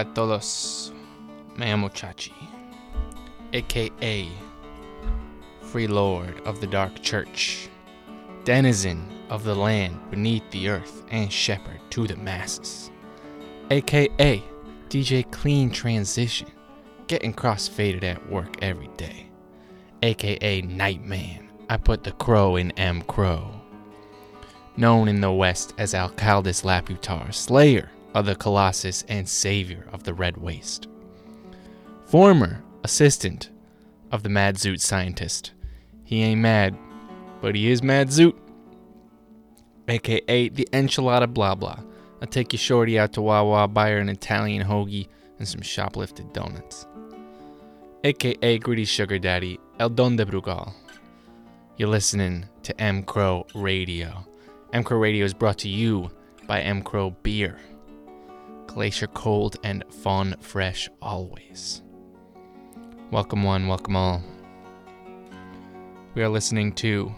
Hola a todos. Me llamo Chachi, aka Free Lord of the Dark Church, denizen of the land beneath the earth, and shepherd to the masses, aka DJ Clean Transition, getting crossfaded at work every day, aka Nightman. I put the crow in M. Crow. Known in the West as Alcaldus Laputar, Slayer of the Colossus and Savior of the Red Waste. Former assistant of the Mad Zoot scientist. He ain't mad, but he is Mad Zoot. AKA the enchilada blah blah. I'll take your shorty out to Wawa, buy her an Italian hoagie and some shoplifted donuts. AKA Gritty Sugar Daddy, El Don de Brugal. You're listening to M Crow Radio. M Crow Radio is brought to you by M Crow Beer. Glacier cold and fawn fresh always. Welcome one, welcome all. We are listening to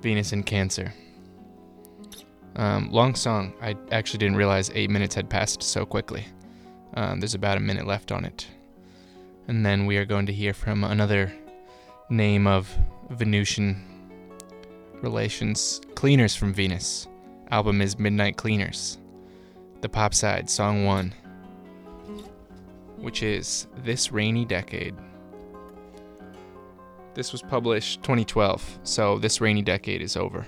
Venus in Cancer. Um, long song. I actually didn't realize eight minutes had passed so quickly. Um, there's about a minute left on it. And then we are going to hear from another name of Venusian relations Cleaners from Venus. Album is Midnight Cleaners. The pop side, song one, which is This Rainy Decade. This was published 2012, so this rainy decade is over.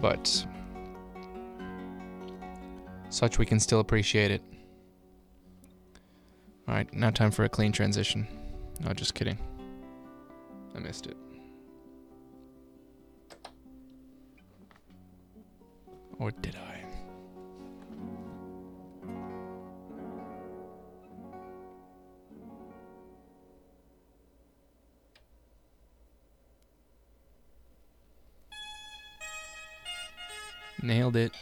But such we can still appreciate it. Alright, now time for a clean transition. No, just kidding. I missed it. Or did I? Nailed it.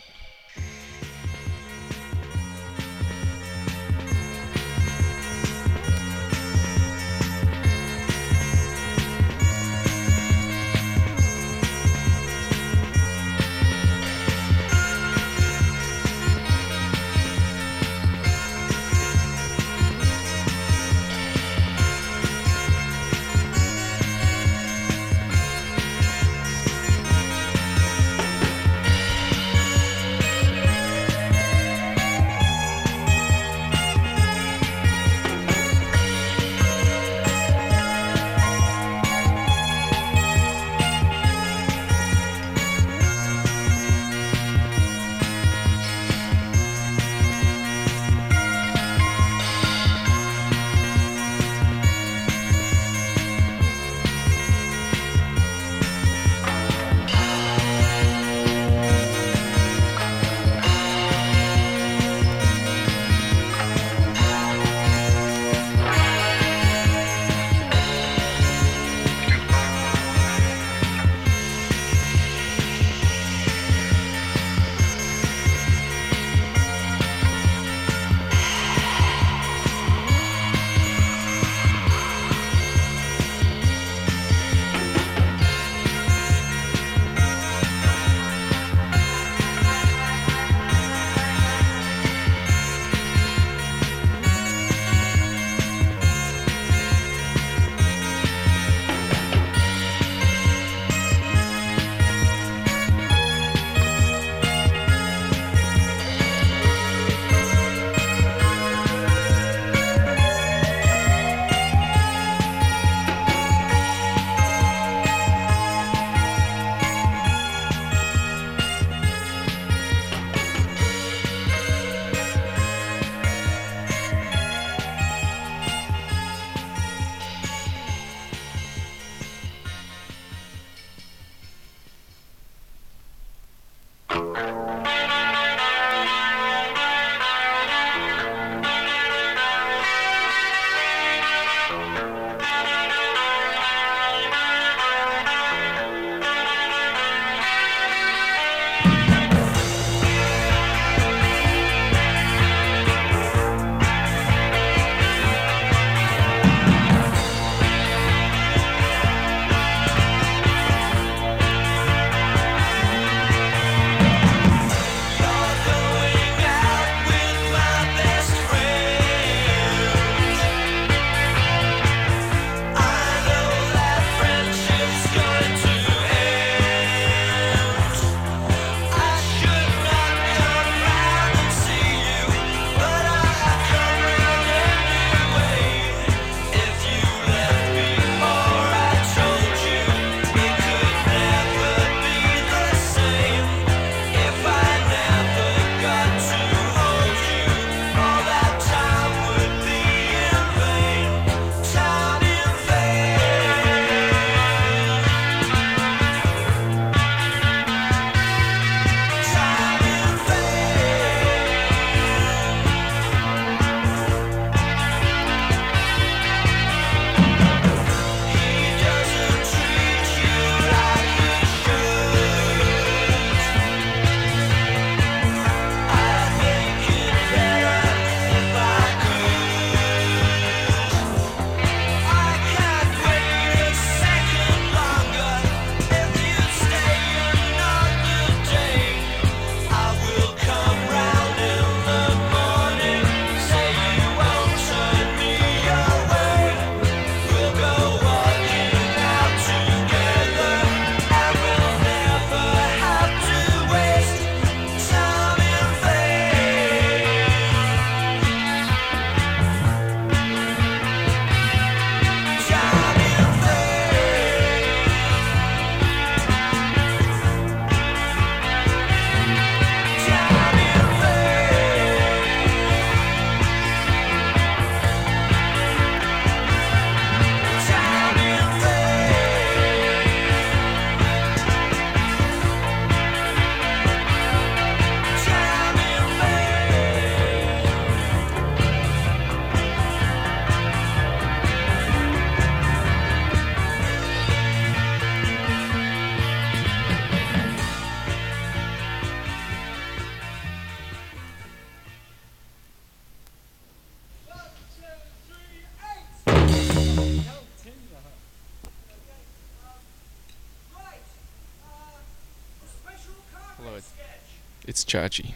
It's Chachi.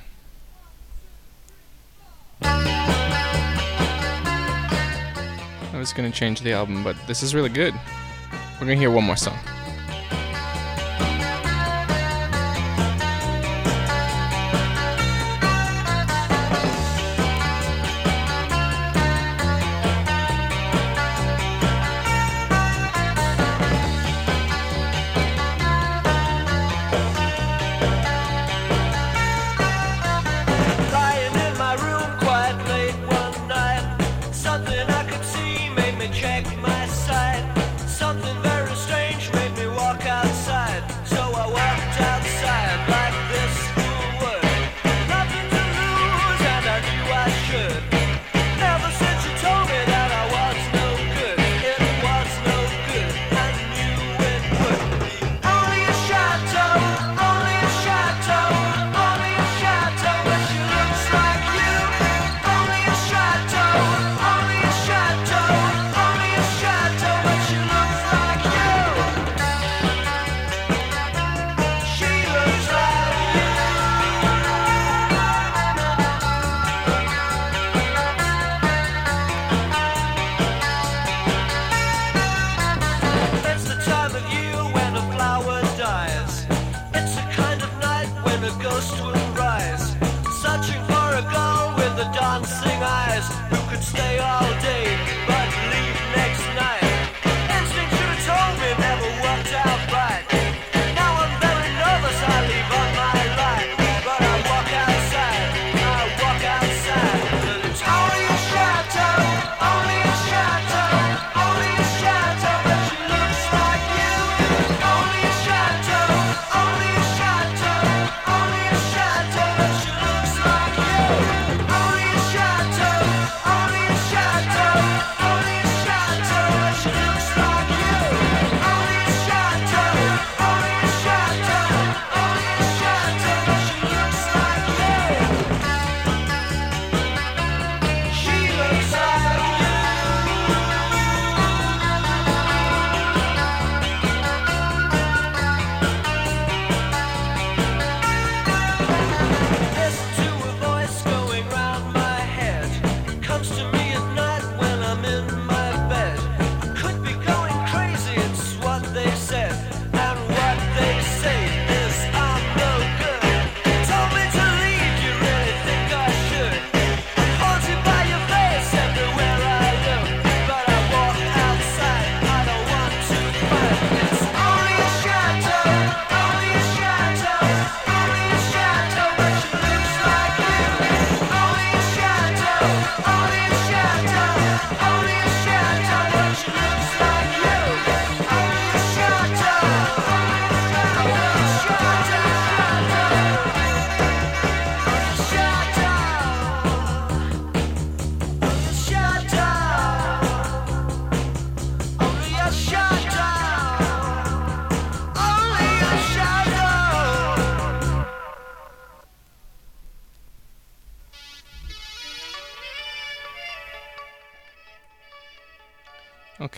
I was gonna change the album, but this is really good. We're gonna hear one more song.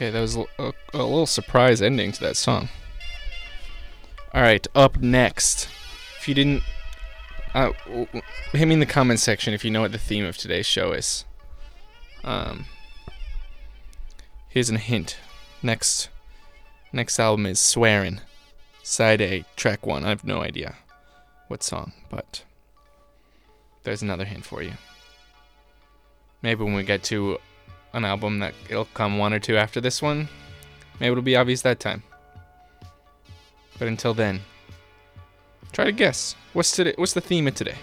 Okay, that was a, a, a little surprise ending to that song. Alright, up next. If you didn't. Uh, hit me in the comment section if you know what the theme of today's show is. Um, here's a hint. Next, next album is Swearin', side A, track one. I have no idea what song, but there's another hint for you. Maybe when we get to an album that it'll come one or two after this one. Maybe it'll be obvious that time. But until then, try to guess. What's today? What's the theme of today?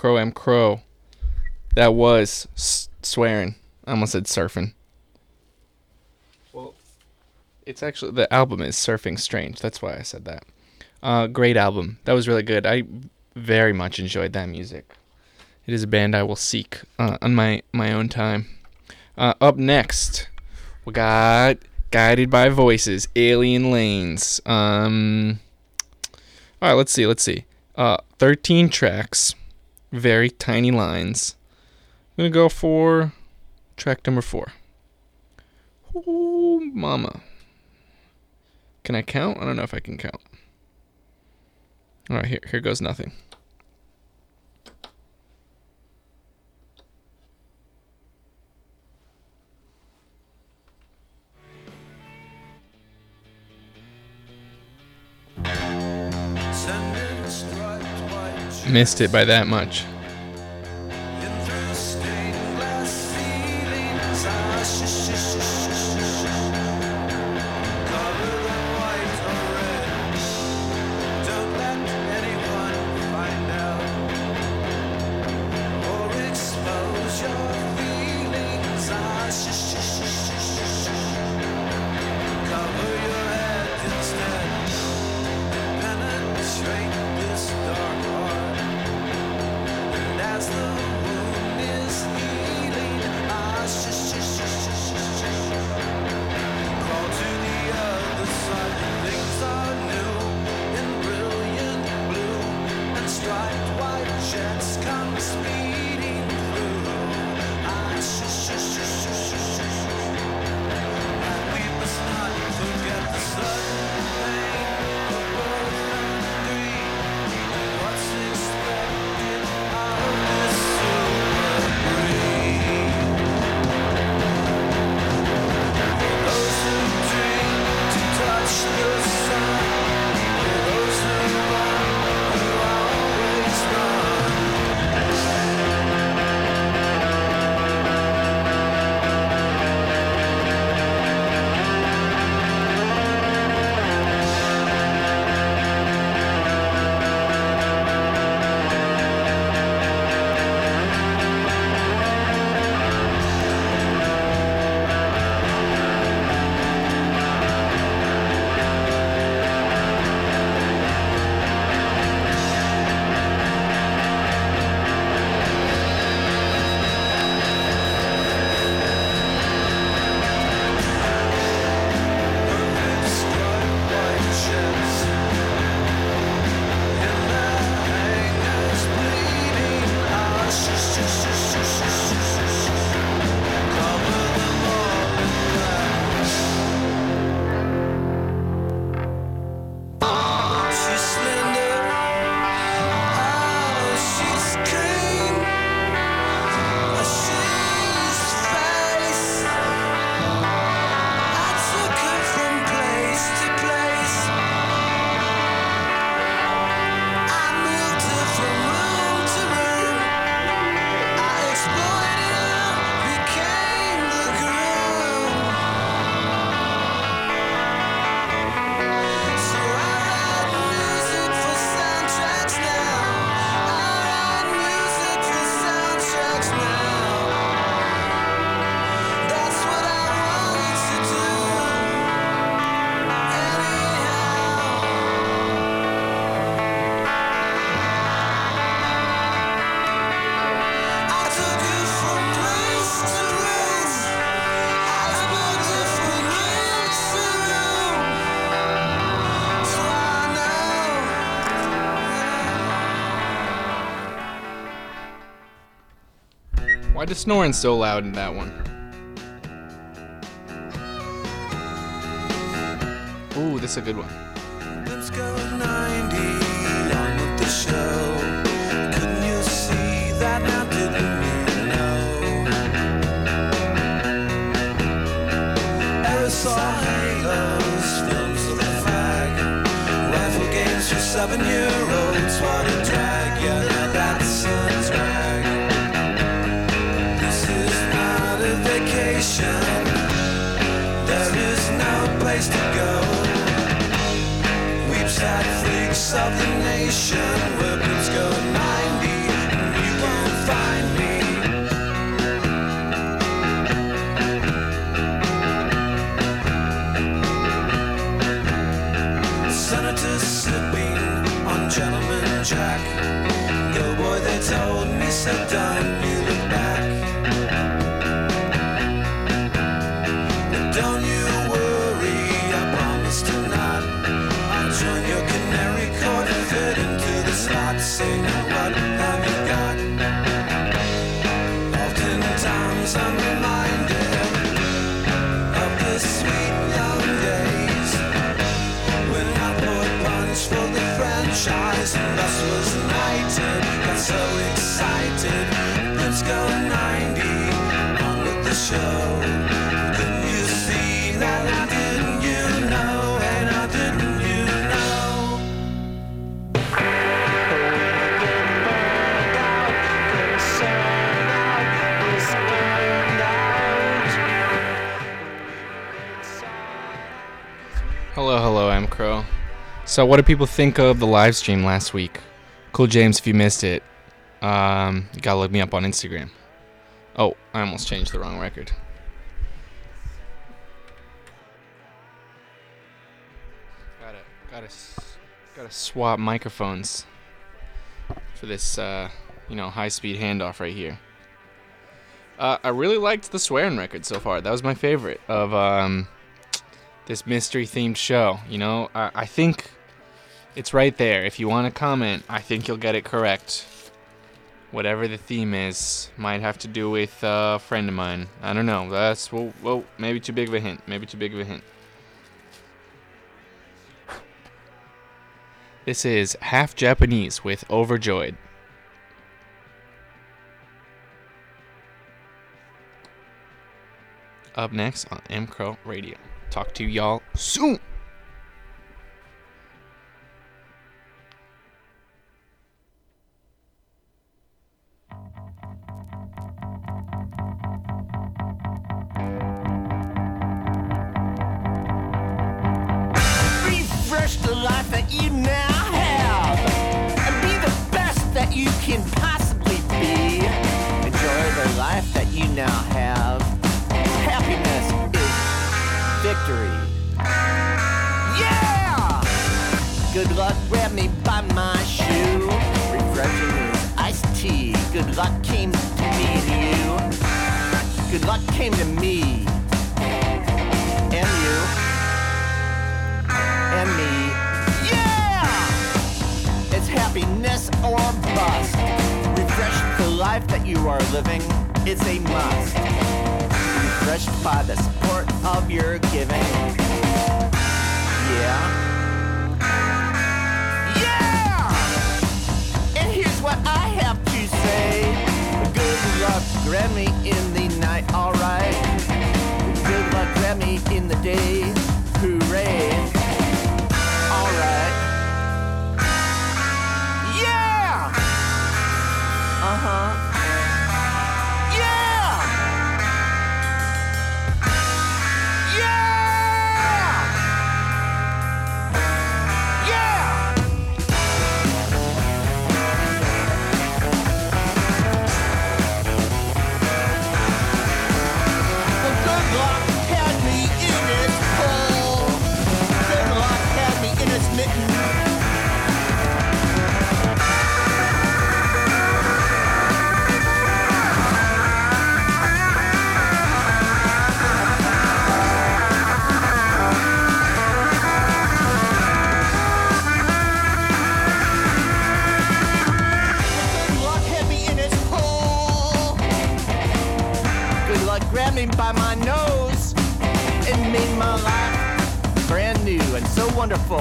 Crow, M Crow. That was s- swearing. I almost said surfing. Well, it's actually the album is Surfing Strange. That's why I said that. Uh, great album. That was really good. I very much enjoyed that music. It is a band I will seek uh, on my my own time. Uh, up next, we got Guided by Voices, Alien Lanes. Um, all right, let's see. Let's see. Uh, 13 tracks, very tiny lines. I'm gonna go for track number four. Ooh, mama. Can I count? I don't know if I can count. All right, here here goes nothing. Missed it by that much. Why does snoring so loud in that one? Ooh, this is a good one. Let's go So, what do people think of the live stream last week? Cool James, if you missed it, um, you gotta look me up on Instagram. Oh, I almost changed the wrong record. Gotta, gotta, gotta swap microphones for this, uh, you know, high-speed handoff right here. Uh, I really liked the swearing record so far. That was my favorite of um, this mystery themed show. You know, I, I think it's right there. If you want to comment, I think you'll get it correct. Whatever the theme is, might have to do with a friend of mine. I don't know. That's well, well, maybe too big of a hint. Maybe too big of a hint. This is Half Japanese with Overjoyed. Up next on M Crow Radio. Talk to y'all soon. Good luck, grab me by my shoe. Refreshing is iced tea. Good luck came to me and you. Good luck came to me and you and me. Yeah! It's happiness or bust. Refresh the life that you are living. It's a must. Refreshed by the support of your giving. Yeah. What I have to say. Good luck, grab me in the night, alright. Good luck, grab me in the day. Hooray. Alright. Yeah! Uh-huh. Yeah! Wonderful.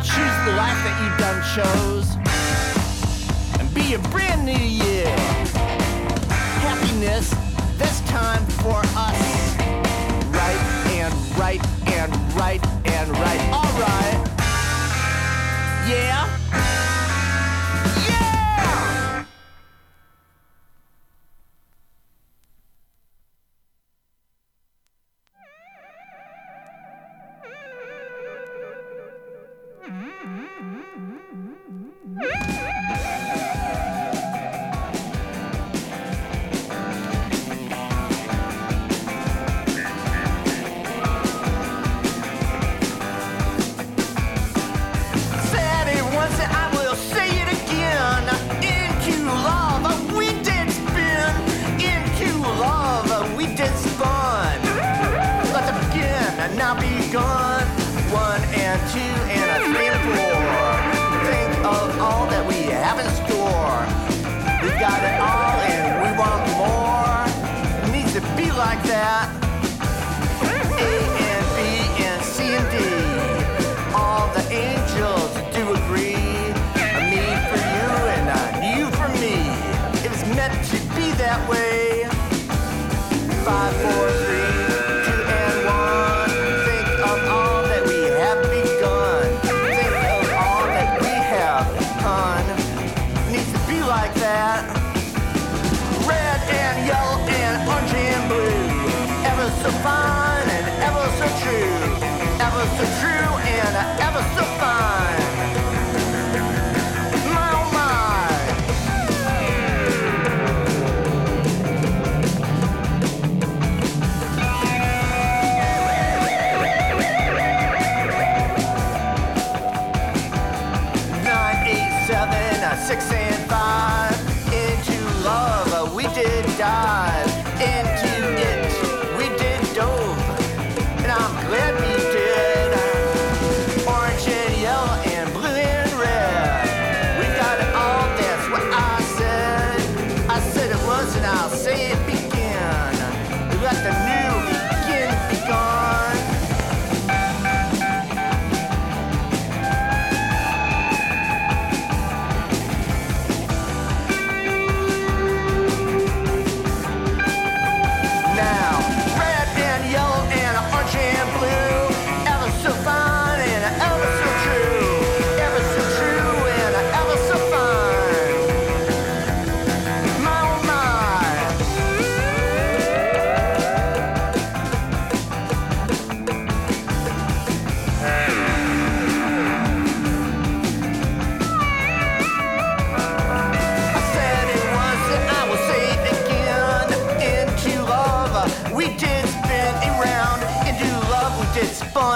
Choose the life that you've done chose and be a brand new you. Happiness this time for us. Right and right and right and right. All right. Yeah. Yeah.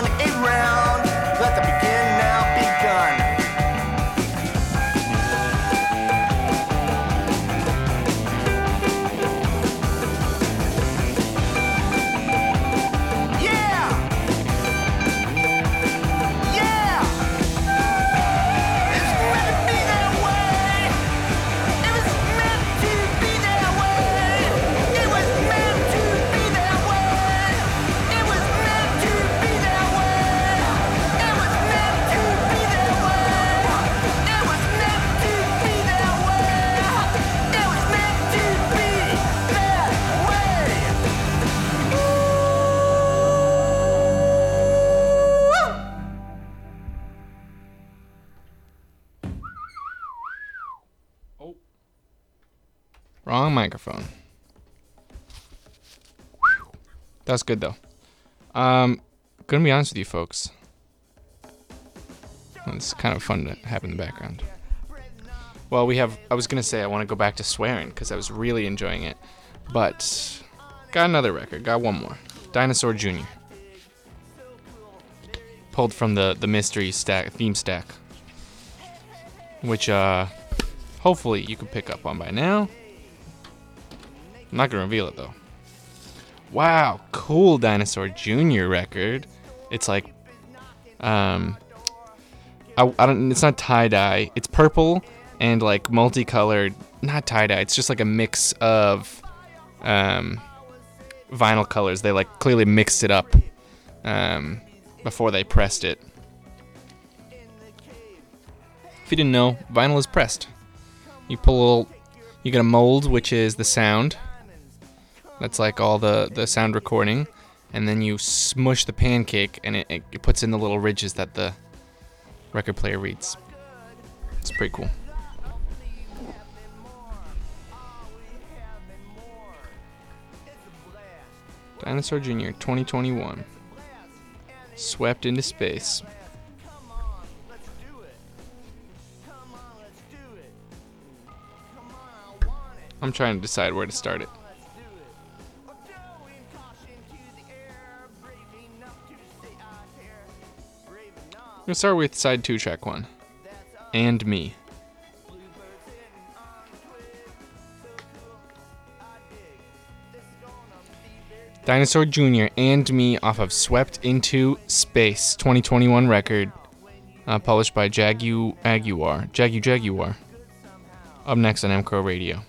around. That was good though. Um, gonna be honest with you folks. It's kind of fun to have in the background. Well, we have. I was gonna say I want to go back to swearing because I was really enjoying it, but got another record. Got one more. Dinosaur Jr. Pulled from the the mystery stack theme stack, which uh, hopefully you can pick up on by now. I'm not gonna reveal it though. Wow, cool Dinosaur Jr. record. It's like, um, I, I don't. It's not tie dye. It's purple and like multicolored. Not tie dye. It's just like a mix of, um, vinyl colors. They like clearly mixed it up, um, before they pressed it. If you didn't know, vinyl is pressed. You pull a little. You get a mold, which is the sound. That's like all the the sound recording, and then you smush the pancake, and it, it, puts in the little ridges that the record player reads. It's pretty cool. Dinosaur Jr. 2021. Swept into space. I'm trying to decide where to start it. Gonna start with side two, track one. And me. Dinosaur Jr. and Me off of Swept Into Space 2021 record, uh, published by Jagu Aguar. Jagjaguwar. Up next on MCRO Radio.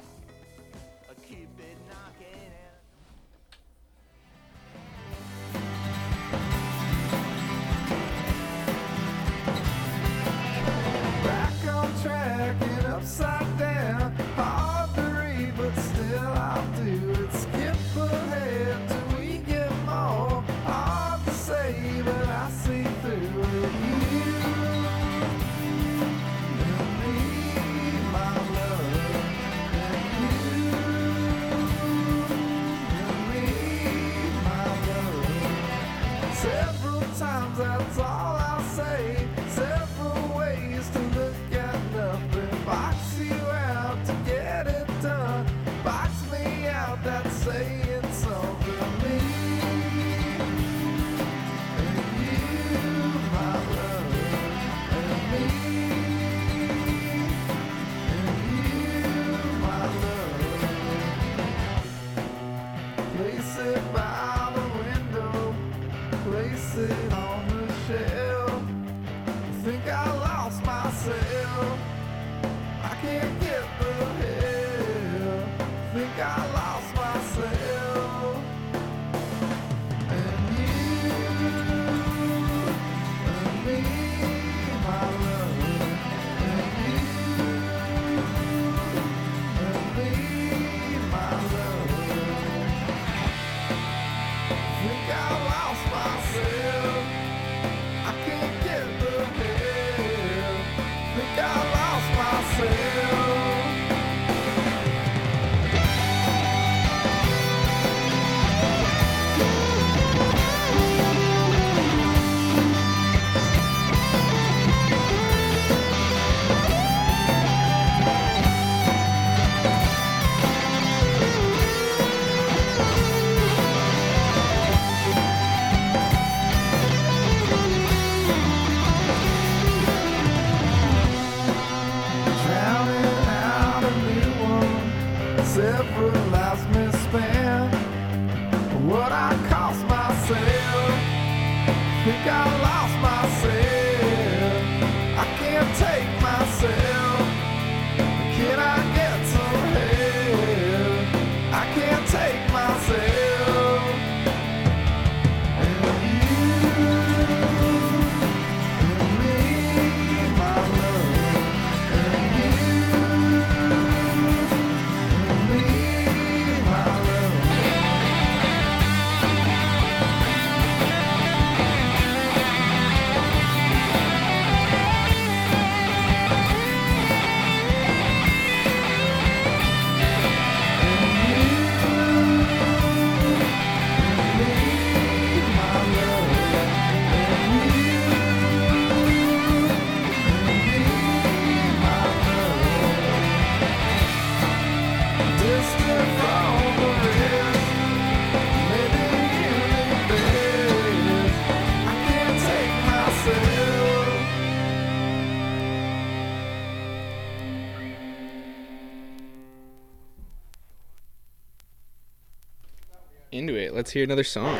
Let's hear another song.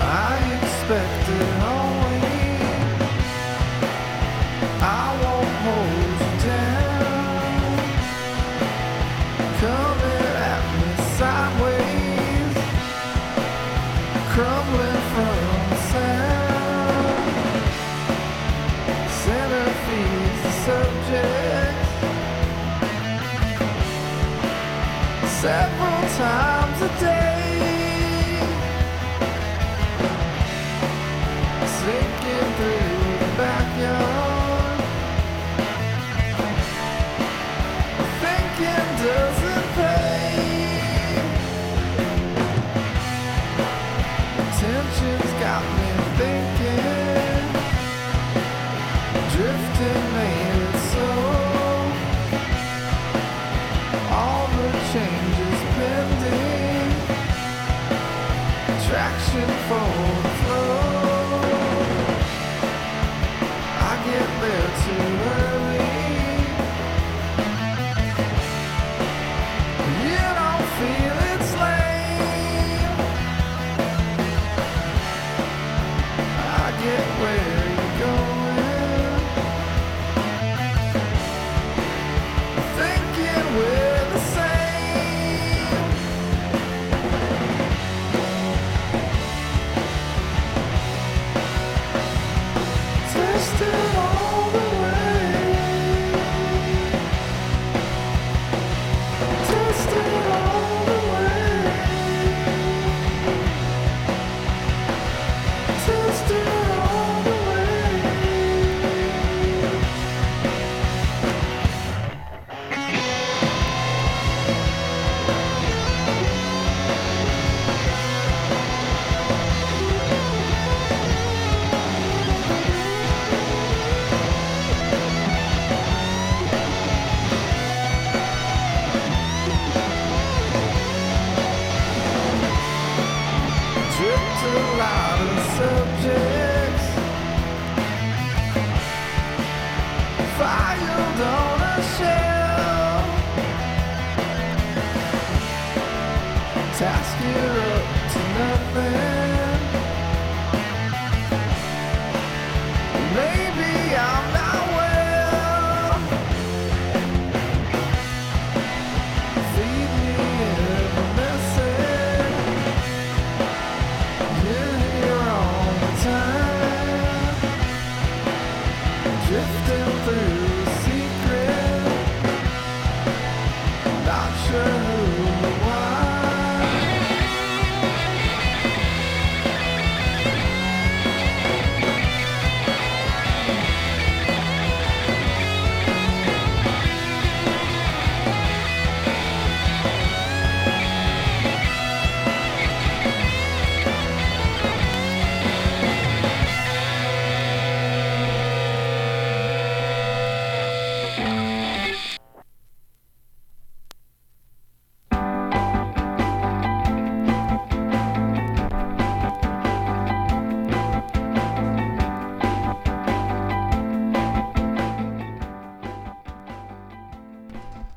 I expected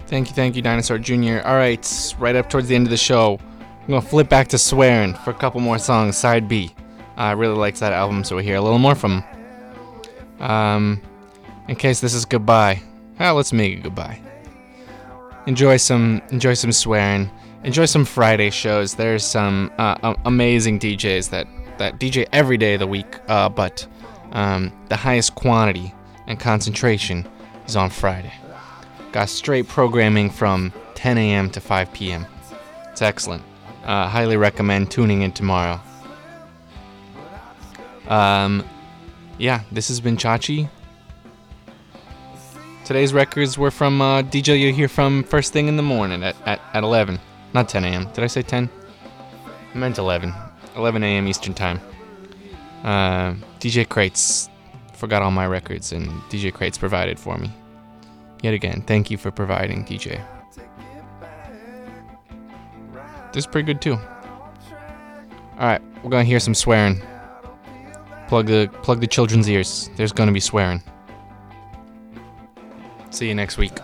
Thank you, thank you, Dinosaur Jr. All right, right up towards the end of the show, I'm gonna flip back to swearing for a couple more songs. Side B. I really liked that album, so we hear a little more from. him. Um, in case this is goodbye, well, let's make it goodbye. Enjoy some, enjoy some swearing. Enjoy some Friday shows. There's some uh, amazing DJs that that DJ every day of the week, uh, but um, the highest quantity and concentration is on Friday. Got straight programming from 10 a.m. to 5 p.m. It's excellent. Uh, highly recommend tuning in tomorrow. Um, yeah, this has been Chachi. Today's records were from uh, DJ you hear from first thing in the morning at, at, at 11. Not 10 a.m. Did I say 10? I meant 11. 11 a.m. Eastern Time. Uh, DJ Crates forgot all my records, and DJ Crates provided for me. Yet again, thank you for providing, DJ. This is pretty good too. Alright, we're gonna hear some swearing. Plug the plug the children's ears. There's gonna be swearing. See you next week.